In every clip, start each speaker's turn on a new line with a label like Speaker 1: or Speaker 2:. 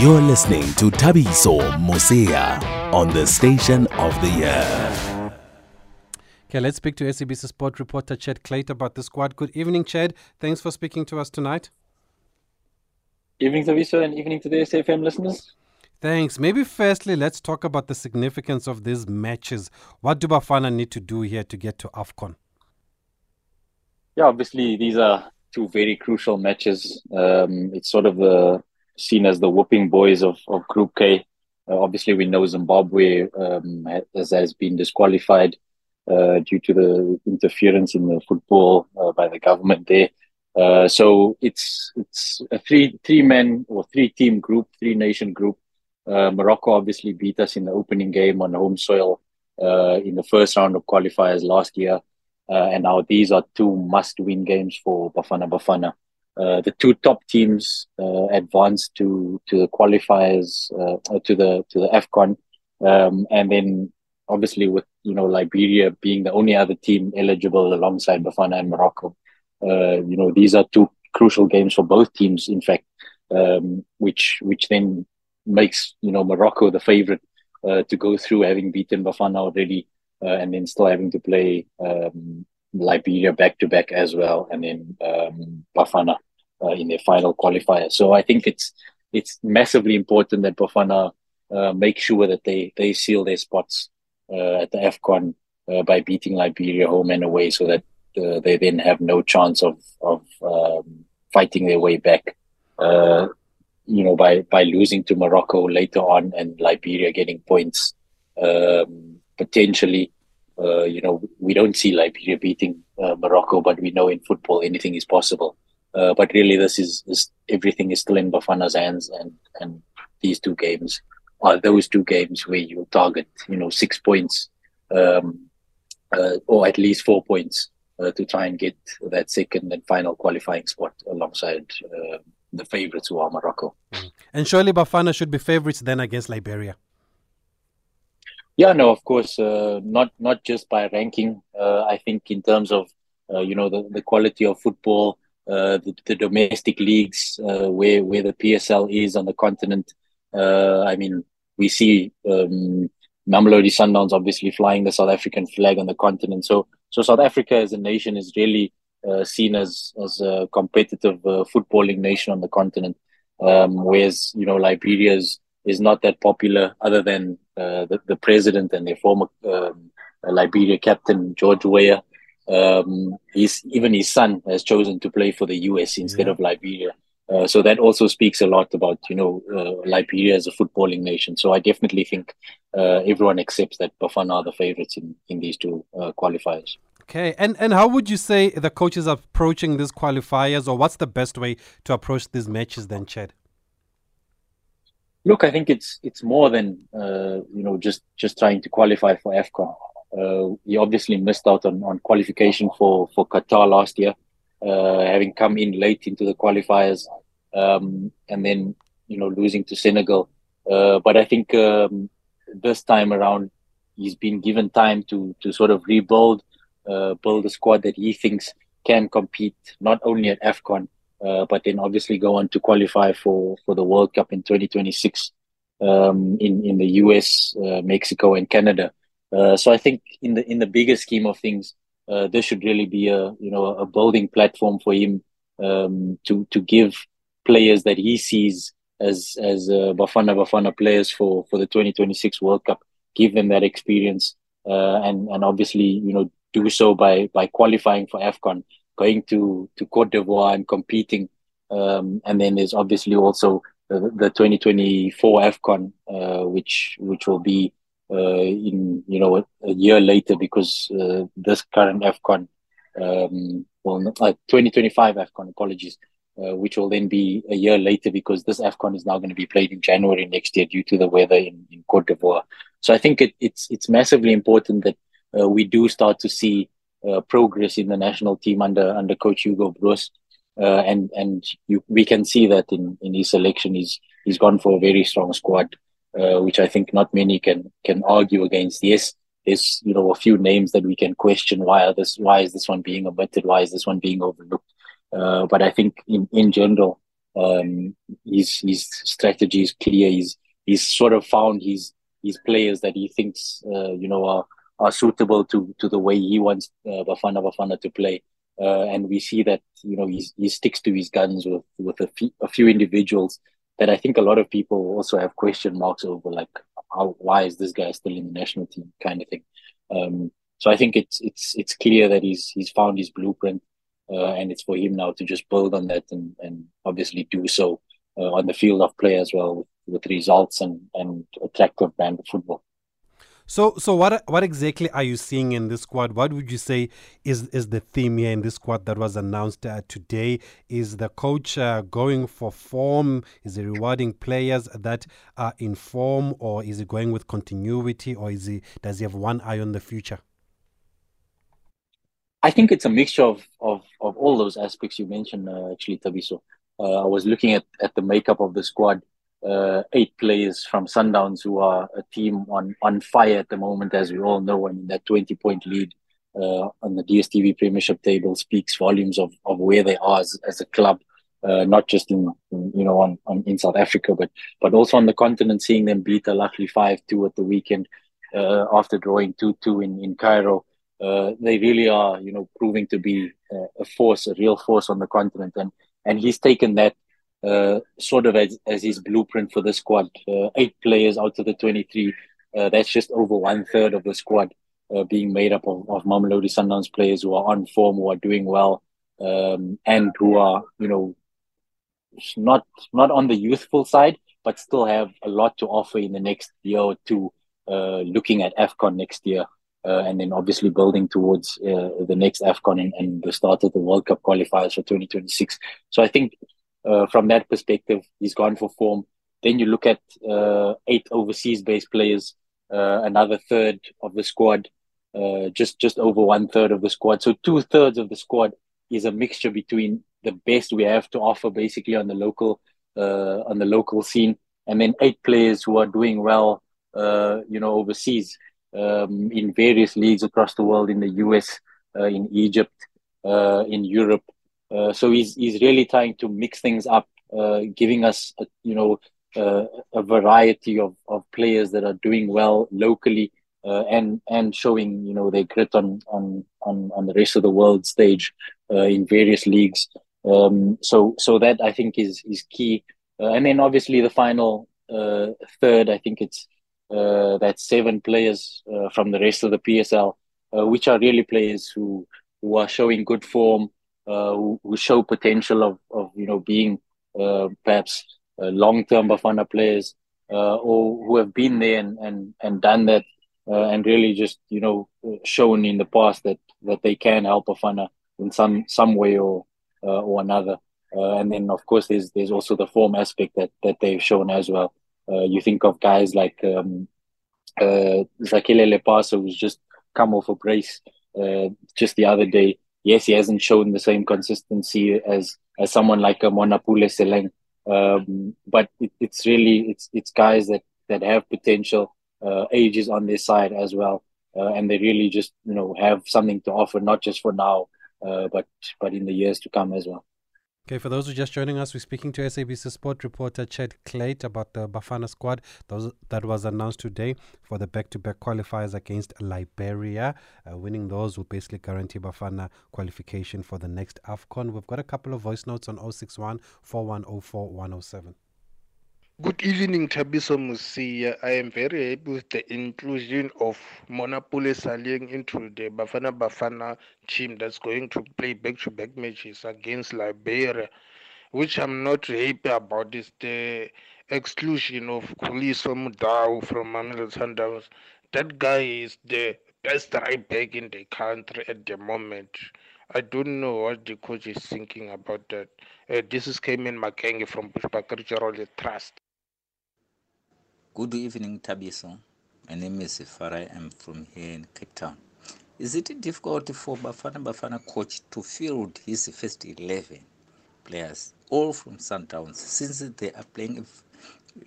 Speaker 1: You're listening to Thabiso Mosia on the station of the year.
Speaker 2: Okay, let's speak to SABC Sport reporter Chad Clayton about the squad. Good evening, Chad. Thanks for speaking to us tonight.
Speaker 3: Evening, Thabiso, and evening to the SAFM listeners.
Speaker 2: Thanks. Maybe firstly, let's talk about the significance of these matches. What do Bafana need to do here to get to AFCON?
Speaker 3: Yeah, obviously, these are two very crucial matches. Um, it's sort of the seen as the whooping boys of, of Group K. Uh, obviously, we know Zimbabwe um, has, has been disqualified uh, due to the interference in the football uh, by the government there. Uh, so it's it's a three three men or three team group, three nation group. Uh, Morocco obviously beat us in the opening game on home soil uh, in the first round of qualifiers last year, and now these are two must-win games for Bafana Bafana. Uh, the two top teams uh, advanced to to the qualifiers uh, to the to the Afcon, um, and then obviously with you know Liberia being the only other team eligible alongside Bafana and Morocco, uh, you know these are two crucial games for both teams. In fact, um, which which then makes you know Morocco the favorite uh, to go through, having beaten Bafana already, and then still having to play um, Liberia back to back as well, and then um, Bafana uh, in their final qualifier. So I think it's it's massively important that Bafana uh, make sure that they they seal their spots uh, at the Afcon uh, by beating Liberia home and away, so that uh, they then have no chance of of um, fighting their way back. Uh, you know, by by losing to Morocco later on and Liberia getting points, um, potentially uh, you know, we don't see Liberia beating uh, Morocco, but we know in football anything is possible. Uh, but really, this is, is, everything is still in Bafana's hands, and and these two games are those two games where you target, you know, six points, um, uh, or at least four points uh, to try and get that second and final qualifying spot alongside the favourites who are Morocco.
Speaker 2: And surely Bafana should be favourites then against Liberia.
Speaker 3: Yeah, no, of course, uh, not not just by ranking. Uh, I think in terms of uh, you know the, the quality of football, uh, the, the domestic leagues, uh, where where the PSL is on the continent. Uh, I mean, we see um, Mamelodi Sundowns obviously flying the South African flag on the continent. So so South Africa as a nation is really seen as as a competitive footballing nation on the continent. Um, whereas you know Liberia's is not that popular other than uh, the, the president and their former um, Liberia captain, George Weah. Um, his, even his son has chosen to play for the US instead yeah. of Liberia. Uh, so that also speaks a lot about you know uh, Liberia as a footballing nation. So I definitely think uh, everyone accepts that Bafana are the favourites in in these two uh, qualifiers.
Speaker 2: Okay, and and how would you say the coaches are approaching these qualifiers, or what's the best way to approach these matches? Then, Chad.
Speaker 3: Look, I think it's it's more than uh, you know just just trying to qualify for AFCON. Uh, he obviously missed out on, on qualification for for Qatar last year, uh, having come in late into the qualifiers, um, and then you know losing to Senegal. Uh, but I think um, this time around, he's been given time to to sort of rebuild, uh, build a squad that he thinks can compete not only at AFCON uh, but then obviously go on to qualify for, for the World Cup in 2026 um, in in the US, uh, Mexico, and Canada. Uh, so I think in the in the bigger scheme of things, uh, this should really be a you know a building platform for him um, to to give players that he sees as as uh, Bafana Bafana players for for the 2026 World Cup, give them that experience, uh, and and obviously you know do so by by qualifying for Afcon going to to Cote d'Ivoire and competing. Um, and then there's obviously also the, the 2024 AFCON, uh, which which will be uh, in you know a, a year later because uh, this current AFCON, um, well, uh, 2025 AFCON, apologies, uh, which will then be a year later because this AFCON is now going to be played in January next year due to the weather in, in Cote d'Ivoire. So I think it, it's it's massively important that uh, we do start to see uh, progress in the national team under under coach Hugo Broos. Uh, and and you, we can see that in, in his selection, he's he's gone for a very strong squad, uh, which I think not many can can argue against. Yes, there's you know a few names that we can question why are this why is this one being omitted, why is this one being overlooked. Uh, but I think in in general, Um, his his strategy is clear. He's he's sort of found his his players that he thinks uh, you know are are suitable to to the way he wants uh, Bafana Bafana to play. Uh, and we see that you know he he sticks to his guns with with a few, a few individuals that I think a lot of people also have question marks over, like how why is this guy still in the national team, kind of thing. Um, so I think it's it's it's clear that he's he's found his blueprint, uh, and it's for him now to just build on that and and obviously do so uh, on the field of play as well with, with results and and attractive brand of football.
Speaker 2: So, so what what exactly are you seeing in this squad? What would you say is is the theme here in this squad that was announced uh, today? Is the coach uh, going for form? Is he rewarding players that are in form, or is he going with continuity, or is he does he have one eye on the future?
Speaker 3: I think it's a mixture of of, of all those aspects you mentioned. Uh, actually, Thabiso, uh, I was looking at at the makeup of the squad uh, eight players from Sundowns who are a team on, on fire at the moment, as we all know. I mean, that 20 point lead uh, on the DSTV Premiership table speaks volumes of, of where they are as, as a club. Uh, not just in, in, you know on, on in South Africa, but but also on the continent, seeing them beat Al Ahly five two at the weekend uh, after drawing two two in in Cairo, uh, they really are you know proving to be a force, a real force on the continent, and and he's taken that uh, sort of as, as his blueprint for the squad. Uh, eight players out of the 23. Uh, that's just over one third of the squad uh, being made up of, of Mamelodi Sundowns players who are on form, who are doing well, um, and who are, you know, not not on the youthful side, but still have a lot to offer in the next year or two. Uh, looking at AFCON next year, uh, and then obviously building towards the next AFCON and, and the start of the World Cup qualifiers for 2026. So I think uh, from that perspective, he's gone for form. Then you look at uh, eight overseas-based players, uh, another third of the squad, uh, just just over one third of the squad. So two thirds of the squad is a mixture between the best we have to offer, basically on the local uh, on the local scene, and then eight players who are doing well, uh, you know, overseas um, in various leagues across the world, in the US, in Egypt, in Europe. Uh, so he's he's really trying to mix things up, uh, giving us a, you know uh, a variety of, of players that are doing well locally uh, and and showing you know their grit on on on, on the rest of the world stage uh, in various leagues. Um, so so that I think is is key. and then obviously the final third, I think it's that seven players from the rest of the PSL, which are really players who who are showing good form uh, who, who, show potential of, of you know being uh, perhaps uh, long term Bafana players uh, or who have been there and and, and done that uh, and really just you know shown in the past that that they can help Bafana in some some way or uh, or another. and then of course there's there's also the form aspect that that they've shown as well. you think of guys like um, uh, Zakhele who's just come off a brace just the other day yes, he hasn't shown the same consistency as as someone like a Monnapule Saleng. Um, but it, it's really it's it's guys that that have potential, uh, ages on their side as well, uh, and they really just you know have something to offer, not just for now, uh, but but in the years to come as well.
Speaker 2: Okay, for those who are just joining us, we're speaking to SABC Sport reporter Chad Klate about the Bafana squad that was announced today for the back to back qualifiers against Liberia. Uh, winning those will basically guarantee Bafana qualification for the next AFCON. We've got a couple of voice notes on 061 4104 107.
Speaker 4: Good evening, Thabiso Mosia. I am very happy with the inclusion of Monnapule Saleng into the Bafana Bafana team that's going to play back-to-back matches against Liberia. Which I'm not happy about is the exclusion of Khuliso Mudau from Mamelodi Sundowns. That guy is the best right back in the country at the moment. I don't know what the coach is thinking about that. Uh, this is Cayman Makenge from Gerald Trust.
Speaker 5: Good evening, Thabiso. My name is Farai. I'm from here in Cape Town. Is it difficult for Bafana Bafana coach to field his first 11 players, all from Sundowns, since they are playing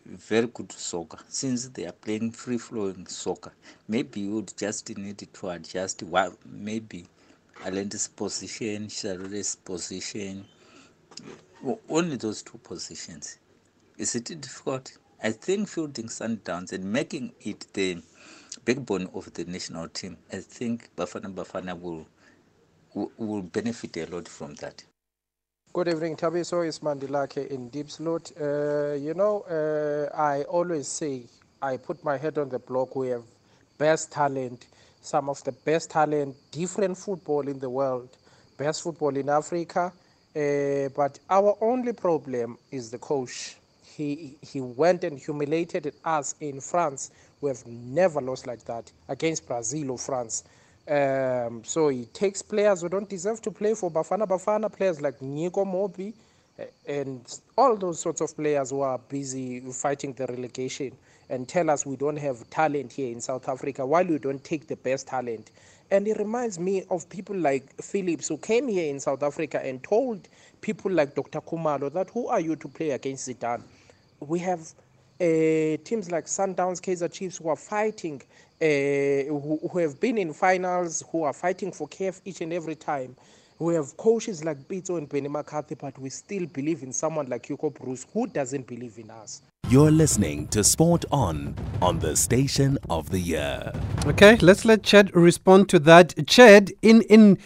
Speaker 5: very good soccer, since they are playing free flowing soccer? Maybe you would just need to adjust what maybe Alente's position, Sharule's position, only those two positions. Is it difficult? I think fielding Sundowns and making it the backbone of the national team, I think Bafana Bafana will will benefit a lot from that.
Speaker 6: Good evening, Thabiso. It's Mandilake in Diepsloot. Uh, you know, uh, I always say I put my head on the block. We have best talent, some of the best talent, different football in the world, best football in Africa. Uh, but our only problem is the coach. He, he went and humiliated us in France. We have never lost like that against Brazil or France. Um, so he takes players who don't deserve to play for Bafana Bafana, players like Nyiko Mobbie, and all those sorts of players who are busy fighting the relegation and tell us we don't have talent here in South Africa while we don't take the best talent. And it reminds me of people like Phillips who came here in South Africa and told people like Dr. Khumalo that who are you to play against Zidane? We have uh, teams like Sundowns, Kaizer Chiefs who are fighting uh, who, who, have been in finals, who are fighting for CAF each and every time. We have coaches like Pitso and Benny McCarthy, but we still believe in someone like Hugo Broos, who doesn't believe in us.
Speaker 1: You're listening to Sport On on the station of the year.
Speaker 2: Okay, let's let Chad respond to that. Chad, in in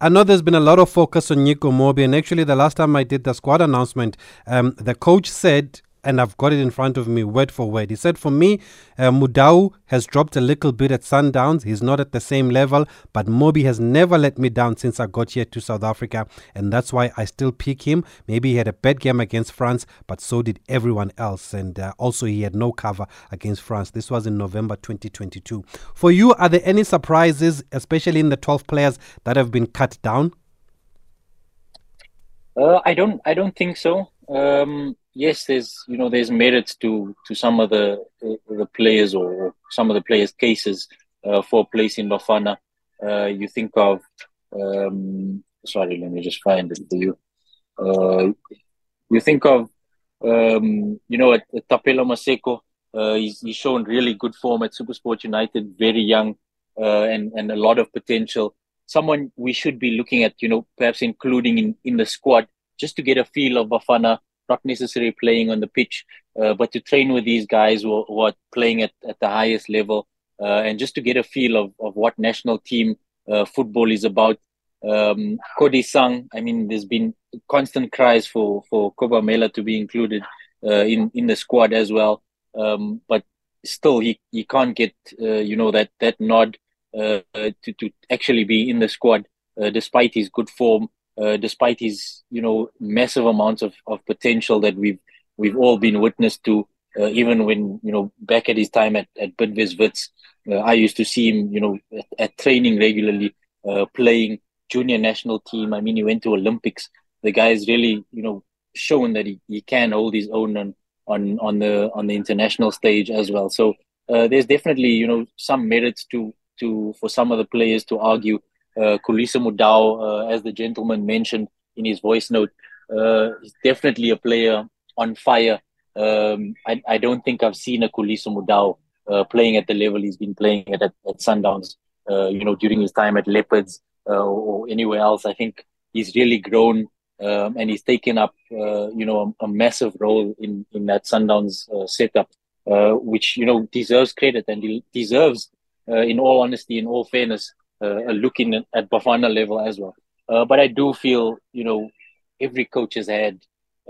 Speaker 2: I know there's been a lot of focus on Nyiko Mobbie, and actually, the last time I did the squad announcement, um, the coach said and I've got it in front of me word for word. He said, For me, uh, Mudau has dropped a little bit at Sundowns. He's not at the same level, but Mobbie has never let me down since I got here to South Africa, and that's why I still pick him. Maybe he had a bad game against France, but so did everyone else, and uh, also he had no cover against France. This was in November 2022. For you, are there any surprises, especially in the 12 players that have been cut down?
Speaker 3: Uh, I don't. I don't think so. Um, yes, there's you know there's merits to to some of the the players or some of the players' cases uh, for place in Bafana. Uh, you think of um, sorry, let me just find it for you. Uh, you think of um, you know at, Thapelo Maseko. Uh, he's, he's shown really good form at Supersport United, very young, uh, and and a lot of potential. Someone we should be looking at, you know, perhaps including in, in the squad just to get a feel of Bafana not necessarily playing on the pitch, uh, but to train with these guys who, who are playing at, at the highest level uh, and just to get a feel of, of what national team uh, football is about. Um, Kodisang, I mean, there's been constant cries for, for Kobamelo to be included uh, in, in the squad as well. Um, but still, he, he can't get, uh, you know, that, that nod uh, to, to actually be in the squad despite his good form uh, despite his you know massive amounts of, of potential that we've we've all been witness to. Uh, even when you know back at his time at at Bidvest Wits, uh, I used to see him you know at, at training regularly, uh, playing junior national team. I mean, he went to Olympics. The guy is really you know shown that he, he can hold his own on on on the on the international stage as well. So uh, there's definitely you know some merits to to for some of the players to argue uh, Khuliso Mudau, uh, as the gentleman mentioned in his voice note, uh, is definitely a player on fire. Um, I, I don't think I've seen a Khuliso Mudau uh, playing at the level he's been playing at, at, at Sundowns, uh, you know, during his time at Leopards uh, or anywhere else. I think he's really grown um, and he's taken up, uh, you know, a, a, massive role in, in that Sundowns setup, which, you know, deserves credit and he deserves, in all honesty, in all fairness, uh, looking at Bafana level as well. Uh, but I do feel, you know, every coach has had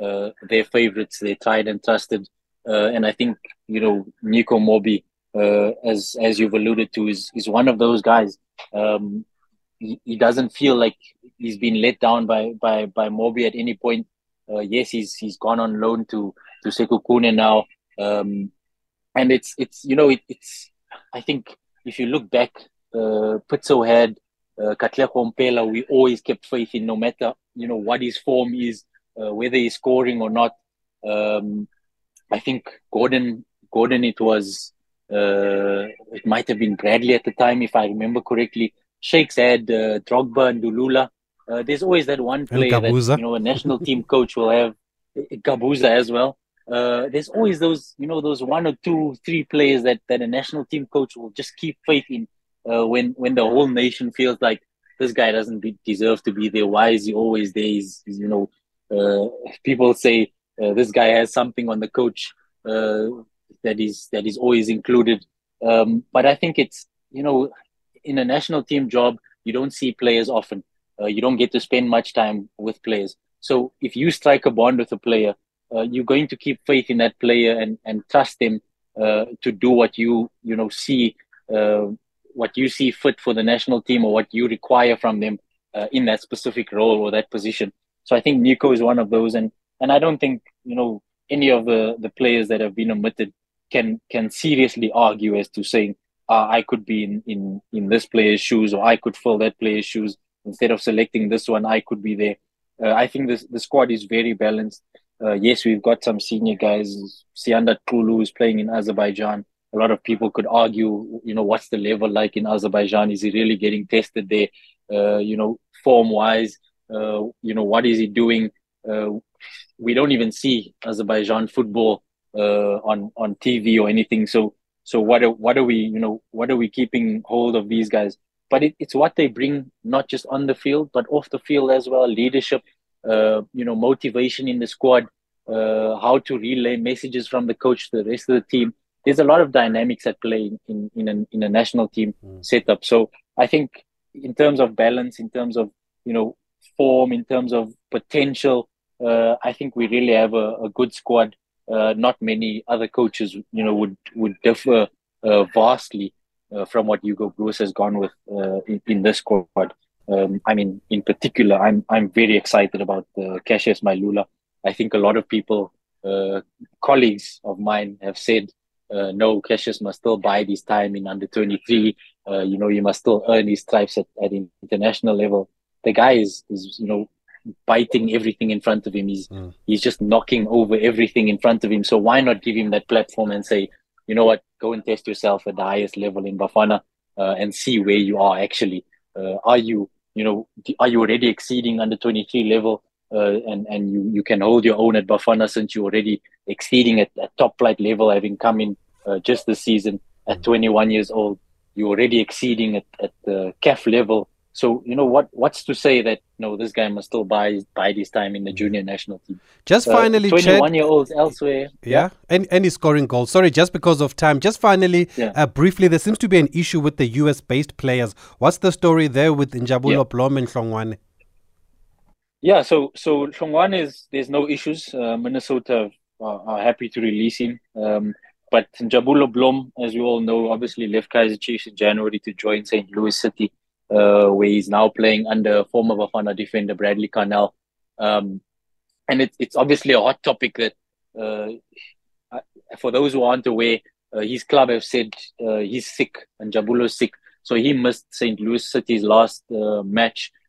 Speaker 3: uh, their favorites, they tried and trusted. Uh, and I think, you know, Nyiko Mobbie, uh, as as you've alluded to, is is one of those guys. Um, he, he doesn't feel like he's been let down by by by Mobbie at any point. Uh, yes, he's he's gone on loan to to Sekhukhune now, um, and it's it's you know it, it's I think if you look back uh, Pitso had uh, Mphela, we always kept faith in no matter, you know, what his form is, uh, whether he's scoring or not. Um, I think Gordon, Gordon, it was, uh, it might have been Bradley at the time, if I remember correctly. Shakes had uh, Drogba and Dulula. Uh, there's always that one player that, you know, a national team coach will have, Gabuza as well. Uh, there's always those, you know, those one or two, three players that, that a national team coach will just keep faith in uh, when when the whole nation feels like this guy doesn't be, deserve to be there. Why is he always there? He's, he's you know uh, people say uh, this guy has something on the coach uh, that is that is always included. Um, but I think it's you know in a national team job you don't see players often. Uh, you don't get to spend much time with players. So if you strike a bond with a player, uh, you're going to keep faith in that player and and trust him uh, to do what you you know see what you see fit for the national team or what you require from them in that specific role or that position. So I think Nyiko is one of those, and and I don't think you know any of the the players that have been omitted can can seriously argue as to saying uh, I could be in in in this player's shoes or I could fill that player's shoes instead of selecting this one. I could be there. Uh, I think this the squad is very balanced. Uh, yes, we've got some senior guys. Siyanda Xulu is playing in Azerbaijan. A lot of people could argue, you know, what's the level like in Azerbaijan? Is he really getting tested there? Uh, you know, form wise, uh, you know, what is he doing? Uh, we don't even see Azerbaijan football uh, on on TV or anything. So so what are, what are we you know what are we keeping hold of these guys? But it, it's what they bring not just on the field but off the field as well. Leadership, uh, you know, motivation in the squad, uh, how to relay messages from the coach to the rest of the team. There's a lot of dynamics at play in in, in, a, in a national team mm. setup. So I think in terms of balance, in terms of you know form, in terms of potential, uh, I think we really have a, a good squad. Uh, not many other coaches, you know, would would differ uh, vastly uh, from what Hugo Broos has gone with uh, in, in, this squad. Um, I mean, in particular, I'm I'm very excited about uh, Cassius Mailula. I think a lot of people, uh, colleagues of mine, have said, no, Cassius must still buy his time in under 23. Uh, you know, you must still earn his stripes at, at international level. The guy is, is you know, biting everything in front of him. He's mm. he's just knocking over everything in front of him. So why not give him that platform and say, you know what, go and test yourself at the highest level in Bafana uh, and see where you are actually. Uh, are you, you know, are you already exceeding under 23 level? Uh, and and you, you can hold your own at Bafana since you're already exceeding at, at top flight level, having come in uh, just this season at mm. 21 years old. You're already exceeding at, at the CAF level so you know what? What's to say that no, this guy must still buy buy his time in the junior national team.
Speaker 2: Just uh, finally,
Speaker 3: twenty-one year olds elsewhere.
Speaker 2: Yeah, yeah, and and he's scoring goals. Sorry, just because of time. Just finally, yeah. uh, briefly, there seems to be an issue with the US based players. What's the story there with Njabulo yeah. Blom and Hlongwane?
Speaker 3: Yeah, so so Hlongwane is there's no issues. Uh, Minnesota are, are, happy to release him. Um, but Njabulo Blom, as we all know, obviously left Kaizer Chiefs in January to join St. Louis City uh, where he's now playing under former Bafana defender Bradley Carnell. Um, and it's it's obviously a hot topic that, uh, for those who aren't aware, uh, his club have said uh, he's sick and Njabulo's sick. So he missed St. Louis City's last uh, match uh,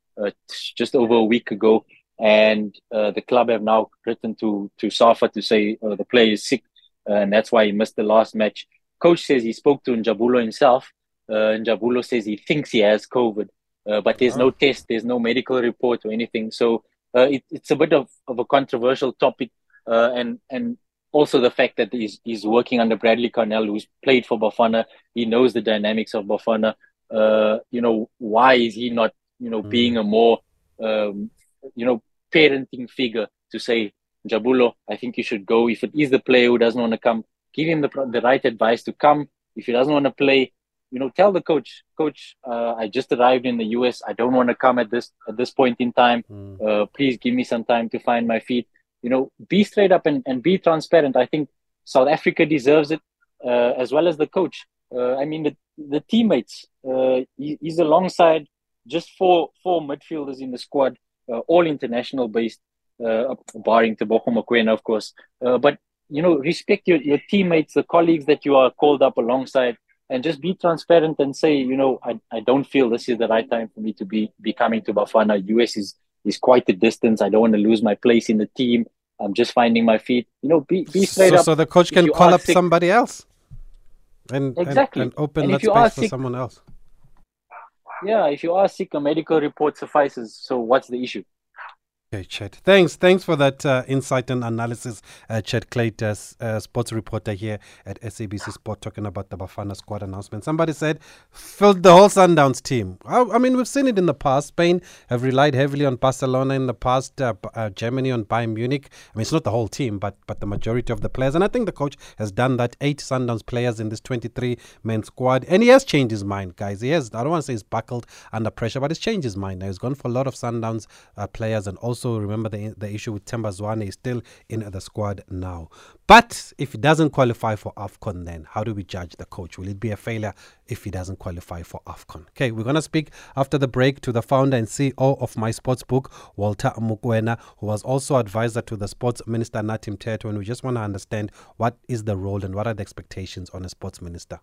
Speaker 3: just over a week ago. And the club have now written to, to Safa to say the player is sick and that's why he missed the last match. Coach says he spoke to Njabulo himself uh, Njabulo says he thinks he has COVID, uh, but there's no test, there's no medical report or anything. So uh, it, it's a bit of, of a controversial topic, uh, and and also the fact that he's he's working under Bradley Carnell, who's played for Bafana. He knows the dynamics of Bafana. Uh, you know, why is he not you know mm. being a more um, you know parenting figure to say Jabulo, I think you should go. If it is the player who doesn't want to come, give him the the right advice to come. If he doesn't want to play, you know, tell the coach, coach, uh, I just arrived in the US. I don't want to come at this at this point in time. Mm. Uh, please give me some time to find my feet. You know, be straight up and, and be transparent. I think South Africa deserves it, uh, as well as the coach. Uh, I mean, the the teammates. Uh, he, he's alongside just four four midfielders in the squad, uh, all international based, barring Teboho Mokoena, of course. but you know, respect your, your teammates, the colleagues that you are called up alongside and just be transparent and say, you know, I, I don't feel this is the right time for me to be, be coming to Bafana. US is, is quite a distance. I don't want to lose my place in the team. I'm just finding my feet. You know, be, be straight
Speaker 2: so,
Speaker 3: up.
Speaker 2: So the coach can call up sick, somebody else and, exactly. and, and open and that space for sick, someone else.
Speaker 3: Yeah, if you are sick, a medical report suffices. So what's the issue?
Speaker 2: Okay, Chet. Thanks, thanks for that uh, insight and analysis, uh, Chet Clayton, uh, sports reporter here at SABC Sport, talking about the Bafana squad announcement. Somebody said filled the whole Sundowns team. I, I, mean, we've seen it in the past. Spain have relied heavily on Barcelona in the past. Uh, uh, Germany on Bayern Munich. I mean, it's not the whole team, but but the majority of the players. And I think the coach has done that. Eight Sundowns players in this 23-man squad, and he has changed his mind, guys. He has. I don't want to say he's buckled under pressure, but he's changed his mind. Now he's gone for a lot of Sundowns uh, players and also also remember the, the issue with Themba Zwane is still in the squad now. But if he doesn't qualify for AFCON, then how do we judge the coach? Will it be a failure if he doesn't qualify for AFCON? Okay, we're going to speak after the break to the founder and CEO of My Sports Book, Walter Mokoena, who was also advisor to the sports minister, Nathi Mthethwa. And we just want to understand what is the role and what are the expectations on a sports minister.